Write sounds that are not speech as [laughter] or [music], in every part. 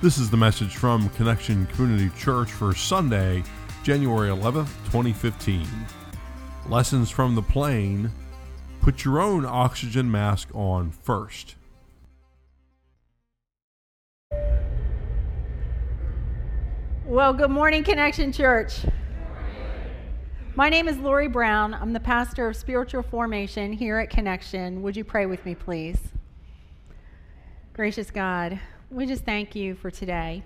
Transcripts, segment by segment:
This is the message from Connection Community Church for Sunday, January 11th, 2015. Lessons from the plane Put your own oxygen mask on first. Well, good morning, Connection Church. My name is Lori Brown. I'm the pastor of spiritual formation here at Connection. Would you pray with me, please? Gracious God, we just thank you for today.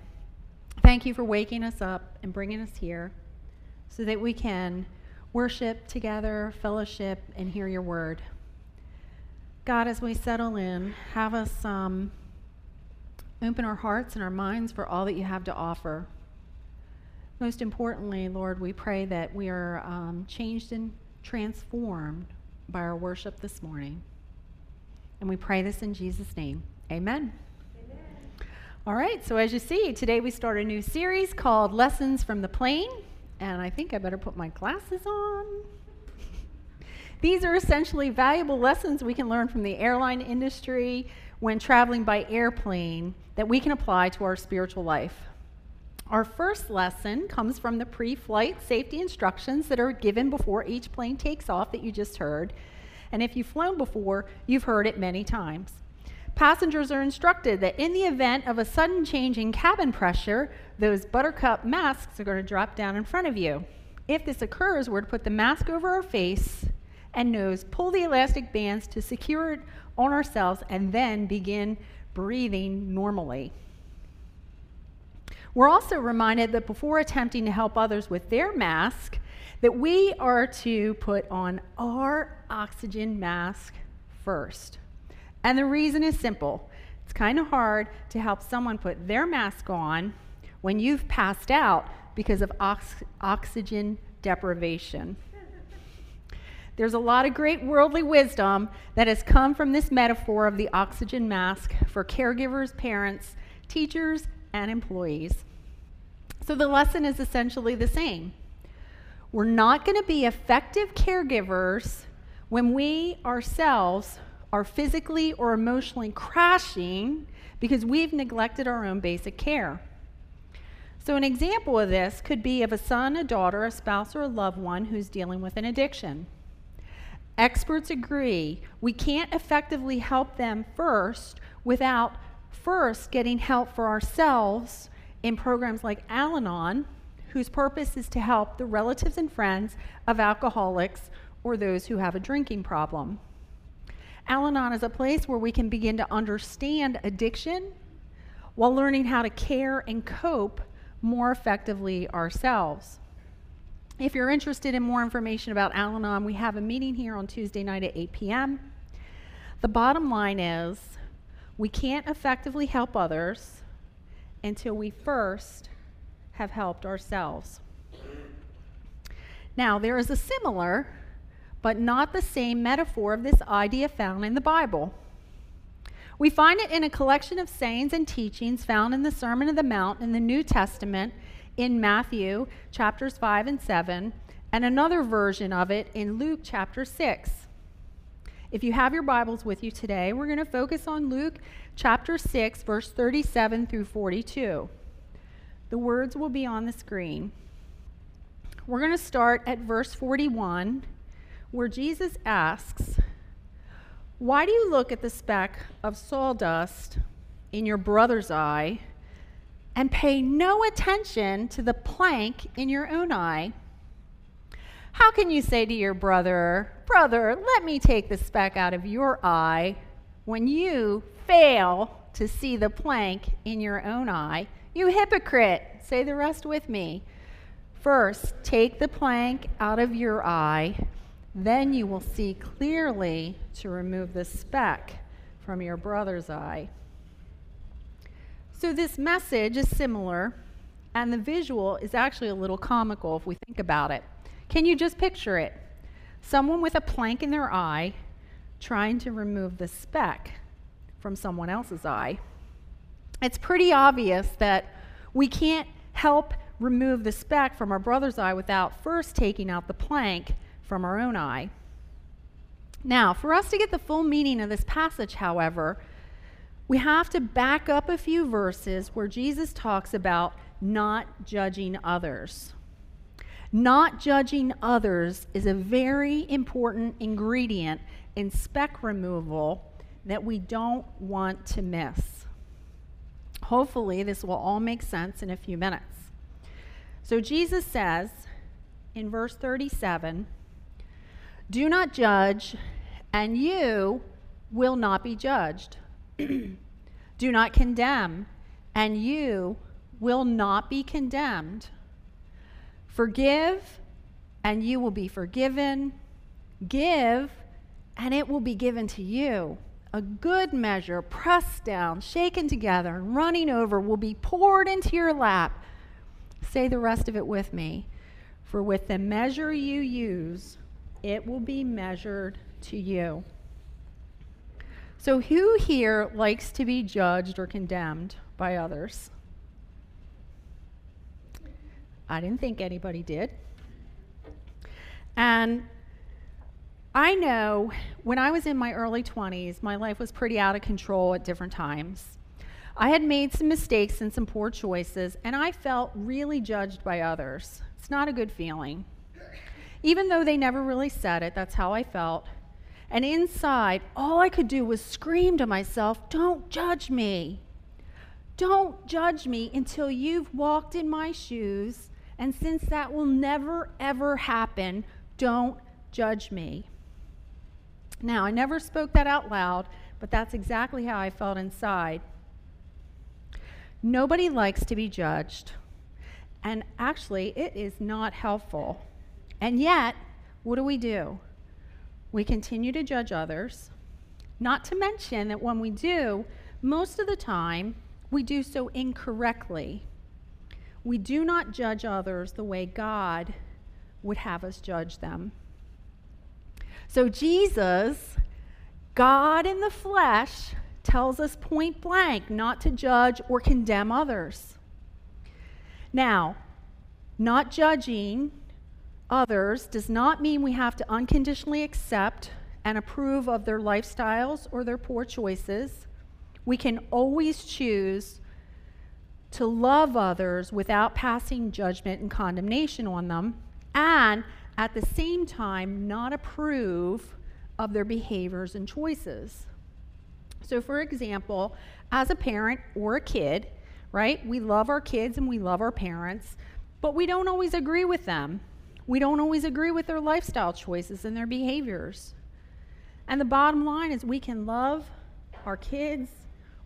Thank you for waking us up and bringing us here so that we can worship together, fellowship, and hear your word. God, as we settle in, have us um, open our hearts and our minds for all that you have to offer. Most importantly, Lord, we pray that we are um, changed and transformed by our worship this morning. And we pray this in Jesus' name. Amen. Amen. All right, so as you see, today we start a new series called Lessons from the Plane. And I think I better put my glasses on. These are essentially valuable lessons we can learn from the airline industry when traveling by airplane that we can apply to our spiritual life. Our first lesson comes from the pre flight safety instructions that are given before each plane takes off that you just heard. And if you've flown before, you've heard it many times. Passengers are instructed that in the event of a sudden change in cabin pressure, those buttercup masks are going to drop down in front of you. If this occurs, we're to put the mask over our face and nose, pull the elastic bands to secure it on ourselves, and then begin breathing normally. We're also reminded that before attempting to help others with their mask, that we are to put on our oxygen mask first. And the reason is simple. It's kind of hard to help someone put their mask on when you've passed out because of ox- oxygen deprivation. There's a lot of great worldly wisdom that has come from this metaphor of the oxygen mask for caregivers, parents, teachers, and employees. So the lesson is essentially the same. We're not going to be effective caregivers when we ourselves are physically or emotionally crashing because we've neglected our own basic care. So, an example of this could be of a son, a daughter, a spouse, or a loved one who's dealing with an addiction. Experts agree we can't effectively help them first without first getting help for ourselves in programs like Al Anon, whose purpose is to help the relatives and friends of alcoholics or those who have a drinking problem. Al Anon is a place where we can begin to understand addiction while learning how to care and cope more effectively ourselves. If you're interested in more information about Al Anon, we have a meeting here on Tuesday night at 8 p.m. The bottom line is we can't effectively help others until we first have helped ourselves. Now, there is a similar but not the same metaphor of this idea found in the Bible. We find it in a collection of sayings and teachings found in the Sermon of the Mount in the New Testament in Matthew chapters 5 and 7, and another version of it in Luke chapter 6. If you have your Bibles with you today, we're going to focus on Luke chapter 6, verse 37 through 42. The words will be on the screen. We're going to start at verse 41, where Jesus asks, Why do you look at the speck of sawdust in your brother's eye? and pay no attention to the plank in your own eye? How can you say to your brother, Brother, let me take the speck out of your eye, when you fail to see the plank in your own eye? You hypocrite! Say the rest with me. First, take the plank out of your eye, then you will see clearly to remove the speck from your brother's eye. So, this message is similar, and the visual is actually a little comical if we think about it. Can you just picture it? Someone with a plank in their eye trying to remove the speck from someone else's eye. It's pretty obvious that we can't help remove the speck from our brother's eye without first taking out the plank from our own eye. Now, for us to get the full meaning of this passage, however, we have to back up a few verses where Jesus talks about not judging others. Not judging others is a very important ingredient in speck removal that we don't want to miss. Hopefully, this will all make sense in a few minutes. So, Jesus says in verse 37 Do not judge, and you will not be judged. [clears throat] Do not condemn, and you will not be condemned. Forgive, and you will be forgiven. Give, and it will be given to you. A good measure, pressed down, shaken together, and running over, will be poured into your lap. Say the rest of it with me. For with the measure you use, it will be measured to you. So, who here likes to be judged or condemned by others? I didn't think anybody did. And I know when I was in my early 20s, my life was pretty out of control at different times. I had made some mistakes and some poor choices, and I felt really judged by others. It's not a good feeling. Even though they never really said it, that's how I felt. And inside, all I could do was scream to myself, Don't judge me. Don't judge me until you've walked in my shoes and since that will never, ever happen, don't judge me. Now, I never spoke that out loud, but that's exactly how I felt inside. Nobody likes to be judged. And actually, it is not helpful. And yet, what do we do? We continue to judge others. Not to mention that when we do, most of the time, we do so incorrectly. We do not judge others the way God would have us judge them. So, Jesus, God in the flesh, tells us point blank not to judge or condemn others. Now, not judging others does not mean we have to unconditionally accept and approve of their lifestyles or their poor choices. We can always choose to love others without passing judgment and condemnation on them, and at the same time, not approve of their behaviors and choices. So, for example, as a parent or a kid, right, we love our kids and we love our parents, but we don't always agree with them. We don't always agree with their lifestyle choices and their behaviors. And the bottom line is we can love our kids,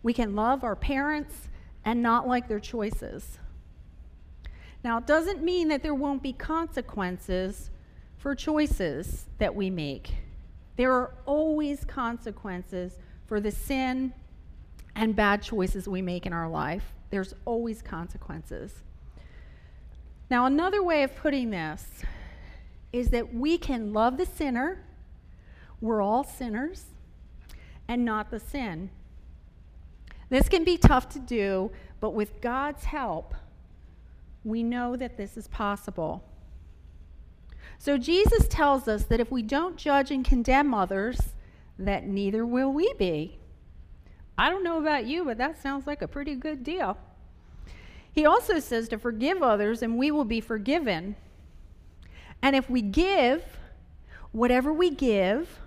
we can love our parents, and not like their choices. Now, it doesn't mean that there won't be consequences for choices that we make. There are always consequences for the sin and bad choices we make in our life. There's always consequences. Now, another way of putting this is that we can love the sinner, we're all sinners, and not the sin. This can be tough to do, but with God's help, we know that this is possible. So Jesus tells us that if we don't judge and condemn others, that neither will we be. I don't know about you, but that sounds like a pretty good deal. He also says to forgive others and we will be forgiven. And if we give, whatever we give,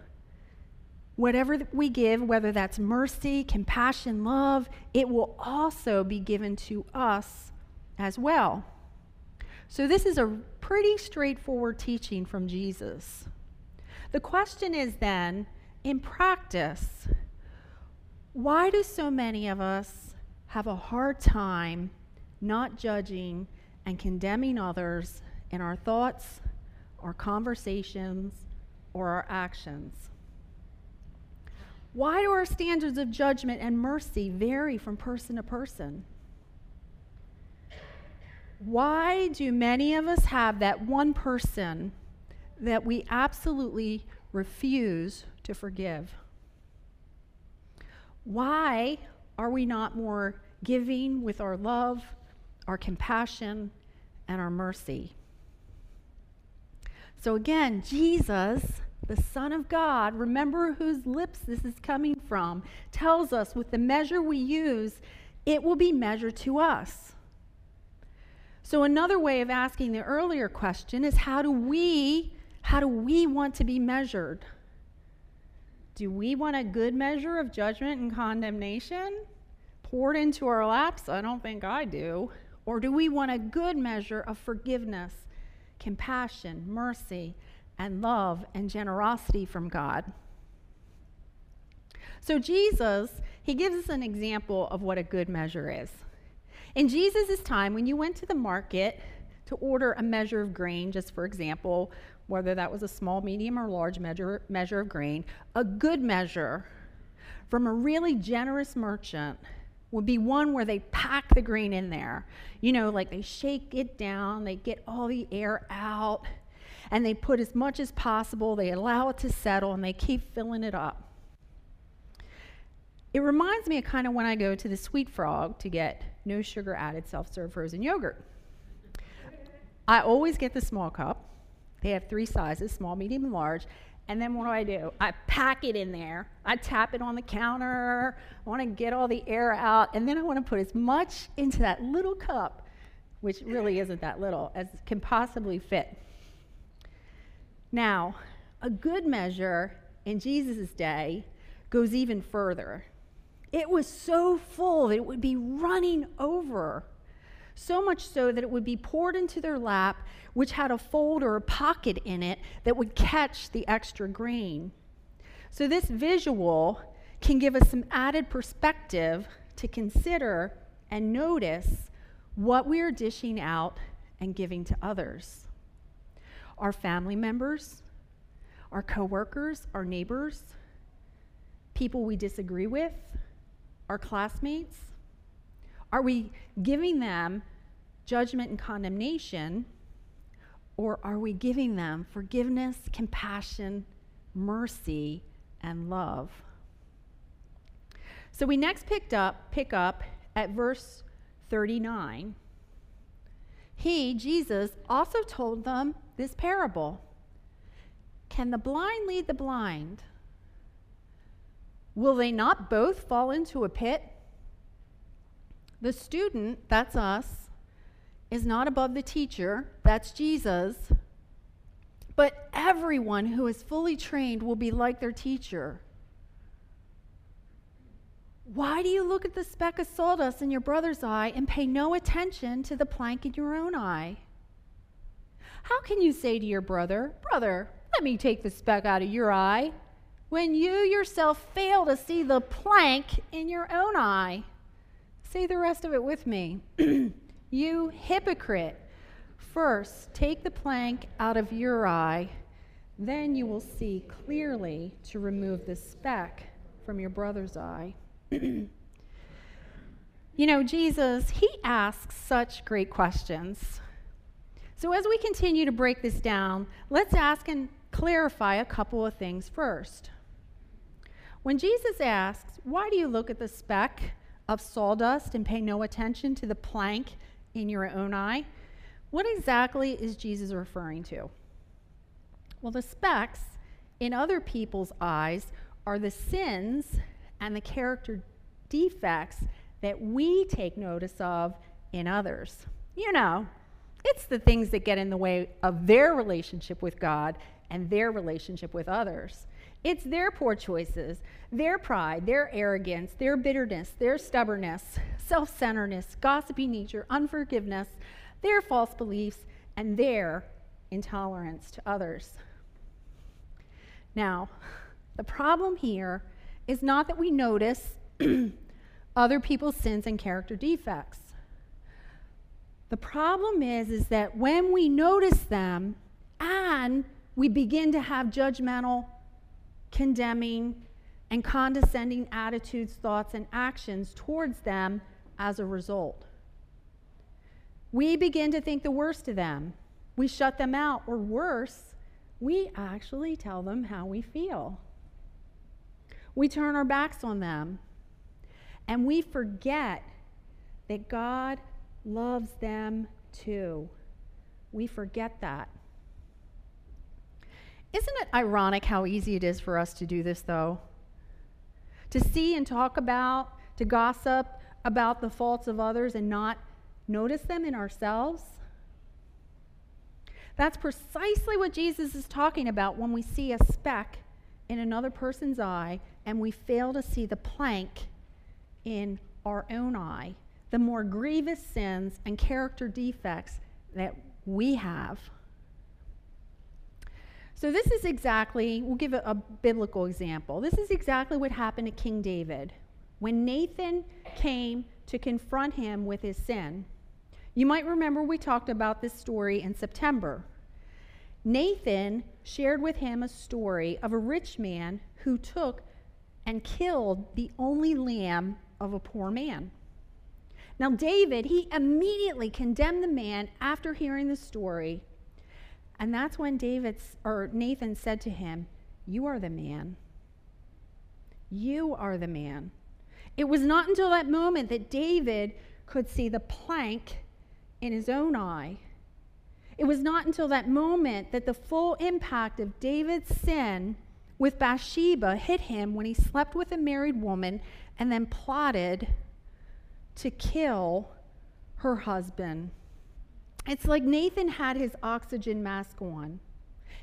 Whatever we give, whether that's mercy, compassion, love, it will also be given to us as well. So, this is a pretty straightforward teaching from Jesus. The question is then, in practice, why do so many of us have a hard time not judging and condemning others in our thoughts, our conversations, or our actions? Why do our standards of judgment and mercy vary from person to person? Why do many of us have that one person that we absolutely refuse to forgive? Why are we not more giving with our love, our compassion, and our mercy? So, again, Jesus the Son of God, remember whose lips this is coming from, tells us with the measure we use, it will be measured to us. So another way of asking the earlier question is how do we how do we want to be measured? Do we want a good measure of judgment and condemnation poured into our laps? I don't think I do. Or do we want a good measure of forgiveness, compassion, mercy, and love and generosity from God? So, Jesus, he gives us an example of what a good measure is. In Jesus' time, when you went to the market to order a measure of grain, just for example, whether that was a small, medium, or large measure, measure of grain, a good measure from a really generous merchant would be one where they pack the grain in there. You know, like they shake it down, they get all the air out, and they put as much as possible, they allow it to settle, and they keep filling it up. It reminds me of kind of when I go to the Sweet Frog to get no sugar added self serve frozen yogurt. I always get the small cup. They have three sizes small, medium, and large. And then what do I do? I pack it in there. I tap it on the counter. I want to get all the air out. And then I want to put as much into that little cup, which really isn't that little, as can possibly fit. Now, a good measure in Jesus' day goes even further. It was so full that it would be running over so much so that it would be poured into their lap, which had a fold or a pocket in it that would catch the extra grain. So, this visual can give us some added perspective to consider and notice what we are dishing out and giving to others. Our family members, our coworkers, our neighbors, people we disagree with, our classmates, are we giving them judgment and condemnation, or are we giving them forgiveness, compassion, mercy, and love? So we next picked up, pick up at verse 39. He, Jesus, also told them this parable Can the blind lead the blind? Will they not both fall into a pit? The student, that's us, is not above the teacher, that's Jesus. But everyone who is fully trained will be like their teacher. Why do you look at the speck of sawdust in your brother's eye and pay no attention to the plank in your own eye? How can you say to your brother, Brother, let me take the speck out of your eye, when you yourself fail to see the plank in your own eye? Say the rest of it with me. [clears throat] you hypocrite. First, take the plank out of your eye, then you will see clearly to remove the speck from your brother's eye. [clears throat] you know, Jesus, he asks such great questions. So, as we continue to break this down, let's ask and clarify a couple of things first. When Jesus asks, Why do you look at the speck of sawdust and pay no attention to the plank in your own eye, what exactly is Jesus referring to? Well, the specks in other people's eyes are the sins and the character defects that we take notice of in others. You know, it's the things that get in the way of their relationship with God and their relationship with others. It's their poor choices, their pride, their arrogance, their bitterness, their stubbornness, self centeredness, gossipy nature, unforgiveness, their false beliefs, and their intolerance to others. Now, the problem here is not that we notice [clears throat] other people's sins and character defects. The problem is, is that when we notice them and we begin to have judgmental condemning, and condescending attitudes, thoughts, and actions towards them as a result. We begin to think the worst of them. We shut them out, or worse, we actually tell them how we feel. We turn our backs on them, and we forget that God loves them too. We forget that. Isn't it ironic how easy it is for us to do this, though? To see and talk about, to gossip about the faults of others and not notice them in ourselves? That's precisely what Jesus is talking about when we see a speck in another person's eye and we fail to see the plank in our own eye, the more grievous sins and character defects that we have. So, this is exactly, we'll give a, a, biblical example. This is exactly what happened to King David. When Nathan came to confront him with his sin, you might remember we talked about this story in September. Nathan shared with him a story of a rich man who took and killed the only lamb of a poor man. Now, David, he immediately condemned the man after hearing the story and that's when David or Nathan said to him, "You are the man. You are the man." It was not until that moment that David could see the plank in his own eye. It was not until that moment that the full impact of David's sin with Bathsheba hit him when he slept with a married woman and then plotted to kill her husband. It's like Nathan had his oxygen mask on.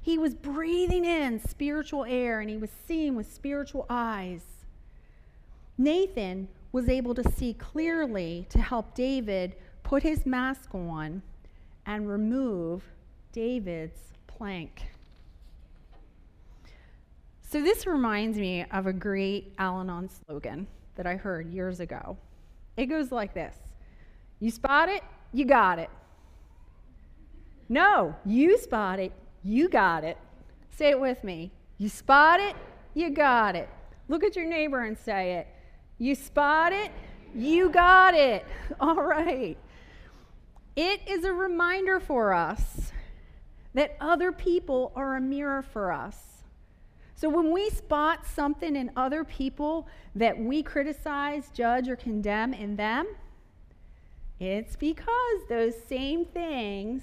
He was breathing in spiritual air and he was seeing with spiritual eyes. Nathan was able to see clearly to help David put his mask on and remove David's plank. So, this reminds me of a great Al Anon slogan that I heard years ago. It goes like this You spot it, you got it. No, you spot it, you got it. Say it with me. You spot it, you got it. Look at your neighbor and say it. You spot it, you got it. [laughs] All right. It is a reminder for us that other people are a mirror for us. So when we spot something in other people that we criticize, judge, or condemn in them, it's because those same things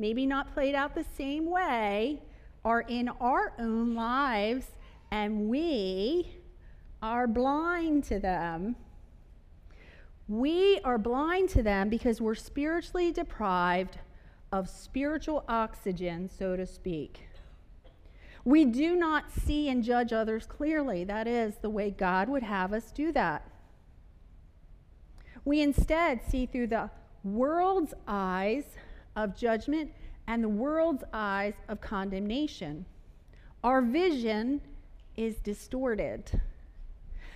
maybe not played out the same way, are in our own lives, and we are blind to them. We are blind to them because we're spiritually deprived of spiritual oxygen, so to speak. We do not see and judge others clearly. That is the way God would have us do that. We instead see through the world's eyes of judgment and the world's eyes of condemnation. Our vision is distorted.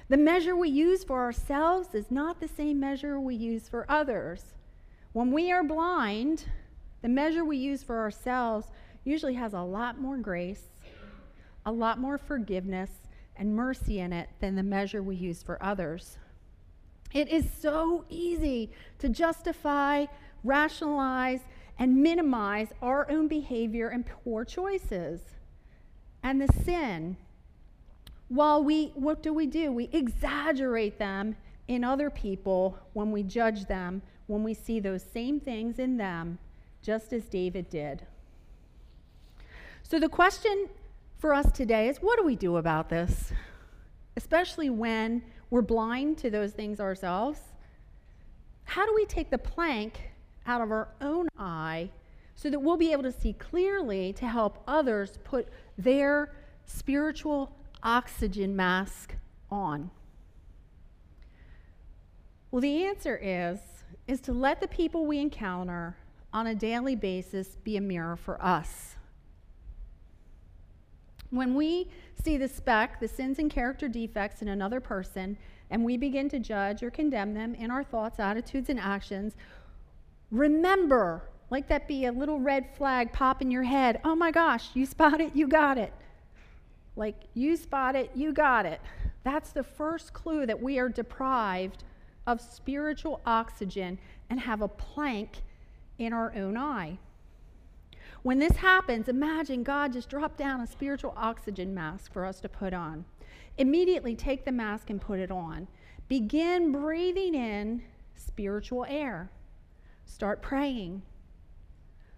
The measure we use for ourselves is not the same measure we use for others. When we are blind, the measure we use for ourselves usually has a lot more grace, a lot more forgiveness, and mercy in it than the measure we use for others. It is so easy to justify, rationalize, and minimize our own behavior and poor choices and the sin. While we, what do we do? We exaggerate them in other people when we judge them, when we see those same things in them, just as David did. So the question for us today is what do we do about this? Especially when we're blind to those things ourselves. How do we take the plank out of our own eye so that we'll be able to see clearly to help others put their spiritual oxygen mask on? Well, the answer is is to let the people we encounter on a daily basis be a mirror for us. When we see the speck, the sins and character defects in another person, and we begin to judge or condemn them in our thoughts, attitudes, and actions, Remember, like that be a little red flag pop in your head. Oh my gosh, you spot it, you got it. Like, you spot it, you got it. That's the first clue that we are deprived of spiritual oxygen and have a plank in our own eye. When this happens, imagine God just dropped down a spiritual oxygen mask for us to put on. Immediately take the mask and put it on. Begin breathing in spiritual air. Start praying.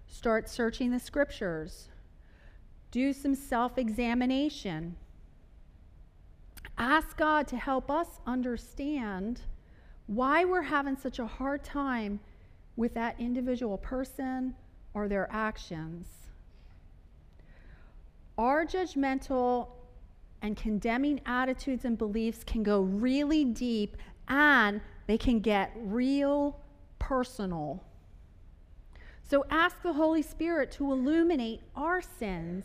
Start searching the scriptures. do some self examination. Ask God to help us understand why we're having such a hard time with that individual person or their actions. Our judgmental and condemning attitudes and beliefs can go really deep and they can get real personal. So ask the Holy Spirit to illuminate our sins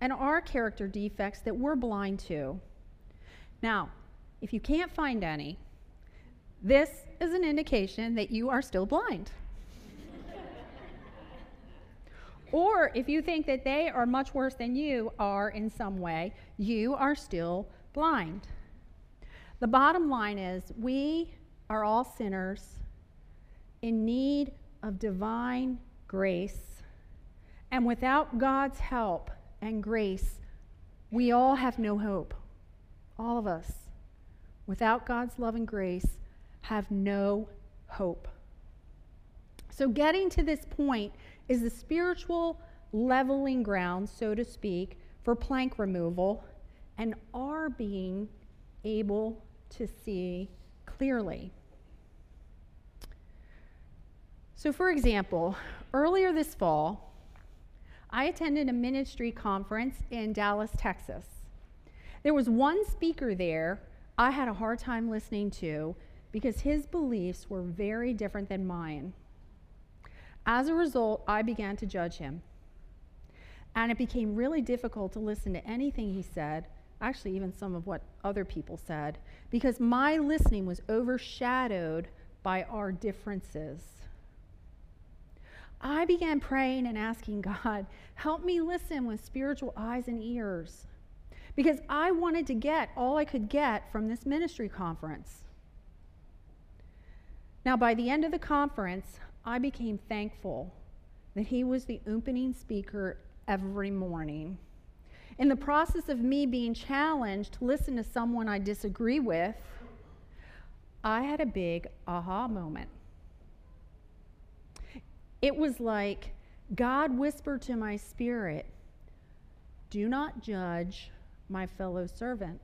and our character defects that we're blind to. Now, if you can't find any, this is an indication that you are still blind. Or if you think that they are much worse than you are in some way, you are still blind. The bottom line is we are all sinners in need of divine grace. And without God's help and grace, we all have no hope. All of us, without God's love and grace, have no hope. So, getting to this point is the spiritual leveling ground, so to speak, for plank removal and are being able to see clearly. So, for example, earlier this fall, I attended a ministry conference in Dallas, Texas. There was one speaker there I had a hard time listening to because his beliefs were very different than mine. As a result, I began to judge him. And it became really difficult to listen to anything he said, actually, even some of what other people said, because my listening was overshadowed by our differences. I began praying and asking God, help me listen with spiritual eyes and ears. Because I wanted to get all I could get from this ministry conference. Now, by the end of the conference, I became thankful that he was the opening speaker every morning. In the process of me being challenged to listen to someone I disagree with, I had a big aha moment. It was like God whispered to my spirit, Do not judge my fellow servant.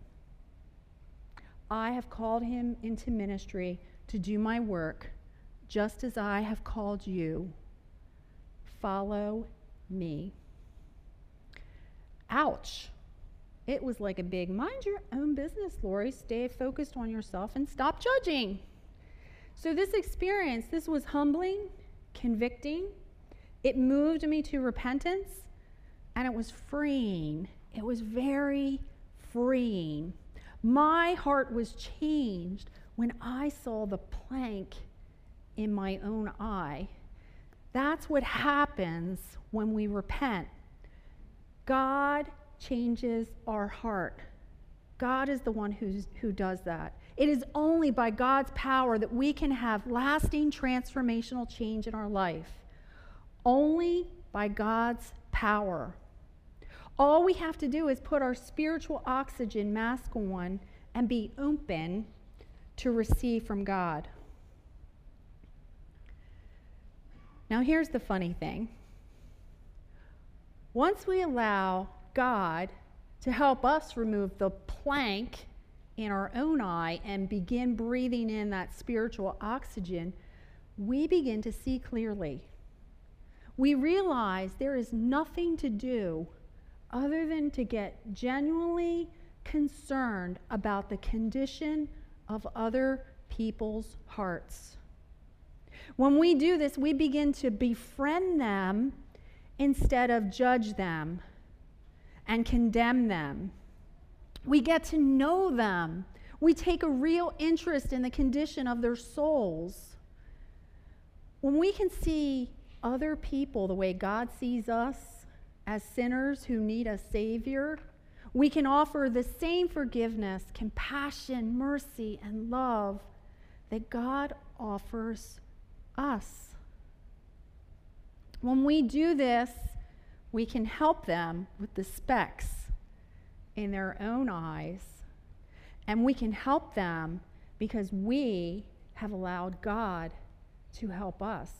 I have called him into ministry to do my work, just as I have called you. Follow me. Ouch. It was like a big mind your own business, Lori. Stay focused on yourself and stop judging. So, this experience, this was humbling convicting, it moved me to repentance, and it was freeing. It was very freeing. My heart was changed when I saw the plank in my own eye. That's what happens when we repent. God changes our heart. God is the one who's, who does that. It is only by God's power that we can have lasting transformational change in our life. Only by God's power. All we have to do is put our spiritual oxygen mask on and be open to receive from God. Now, here's the funny thing. Once we allow God to help us remove the plank in our own eye and begin breathing in that spiritual oxygen, we begin to see clearly. We realize there is nothing to do other than to get genuinely concerned about the condition of other people's hearts. When we do this, we begin to befriend them instead of judge them and condemn them. We get to know them. We take a real interest in the condition of their souls. When we can see other people the way God sees us as sinners who need a Savior, we can offer the same forgiveness, compassion, mercy, and love that God offers us. When we do this, we can help them with the specks in their own eyes, and we can help them because we have allowed God to help us.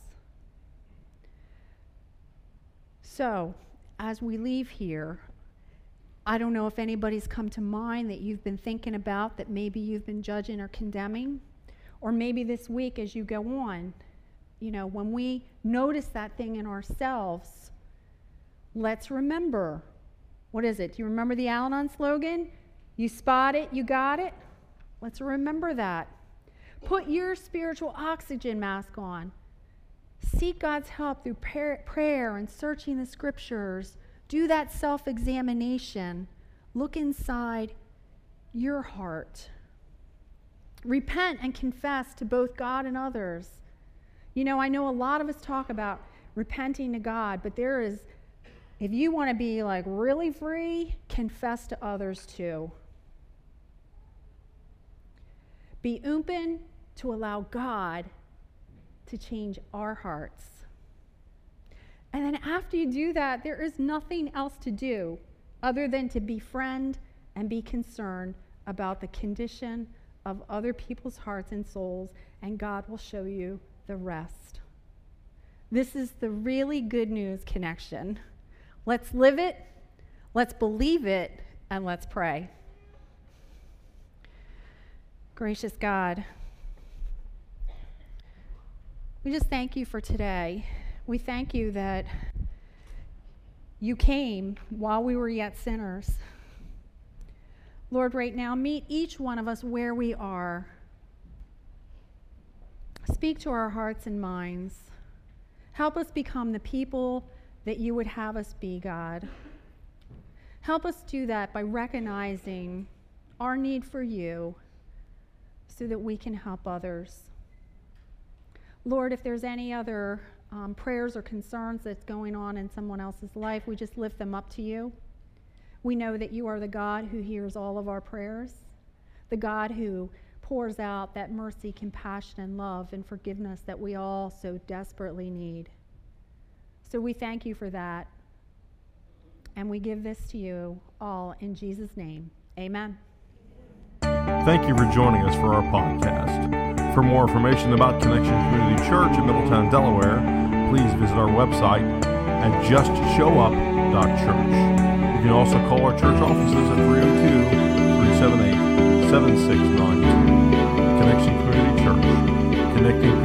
So, as we leave here, I don't know if anybody's come to mind that you've been thinking about that maybe you've been judging or condemning. Or maybe this week as you go on, you know, when we notice that thing in ourselves, let's remember what is it? Do you remember the Al Anon slogan? You spot it, you got it? Let's remember that. Put your spiritual oxygen mask on. Seek God's help through prayer and searching the scriptures. Do that self examination. Look inside your heart. Repent and confess to both God and others. You know, I know a lot of us talk about repenting to God, but there is, if you want to be like really free, confess to others too. Be open to allow God to change our hearts. And then after you do that, there is nothing else to do other than to befriend and be concerned about the condition of other people's hearts and souls, and God will show you the rest. This is the really good news connection. Let's live it, let's believe it, and let's pray. Gracious God, we just thank you for today. We thank you that you came while we were yet sinners. Lord, right now, meet each one of us where we are. Speak to our hearts and minds. Help us become the people that you would have us be, God. Help us do that by recognizing our need for you so that we can help others. Lord, if there's any other um, prayers or concerns that's going on in someone else's life, we just lift them up to you. We know that you are the God who hears all of our prayers, the God who pours out that mercy, compassion, and love and forgiveness that we all so desperately need. So we thank you for that. And we give this to you all in Jesus' name. Amen. Thank you for joining us for our podcast. For more information about Connection Community Church in Middletown, Delaware, please visit our website at justshowup.church. You can also call our church offices at 302 378 7692. Community Church, connecting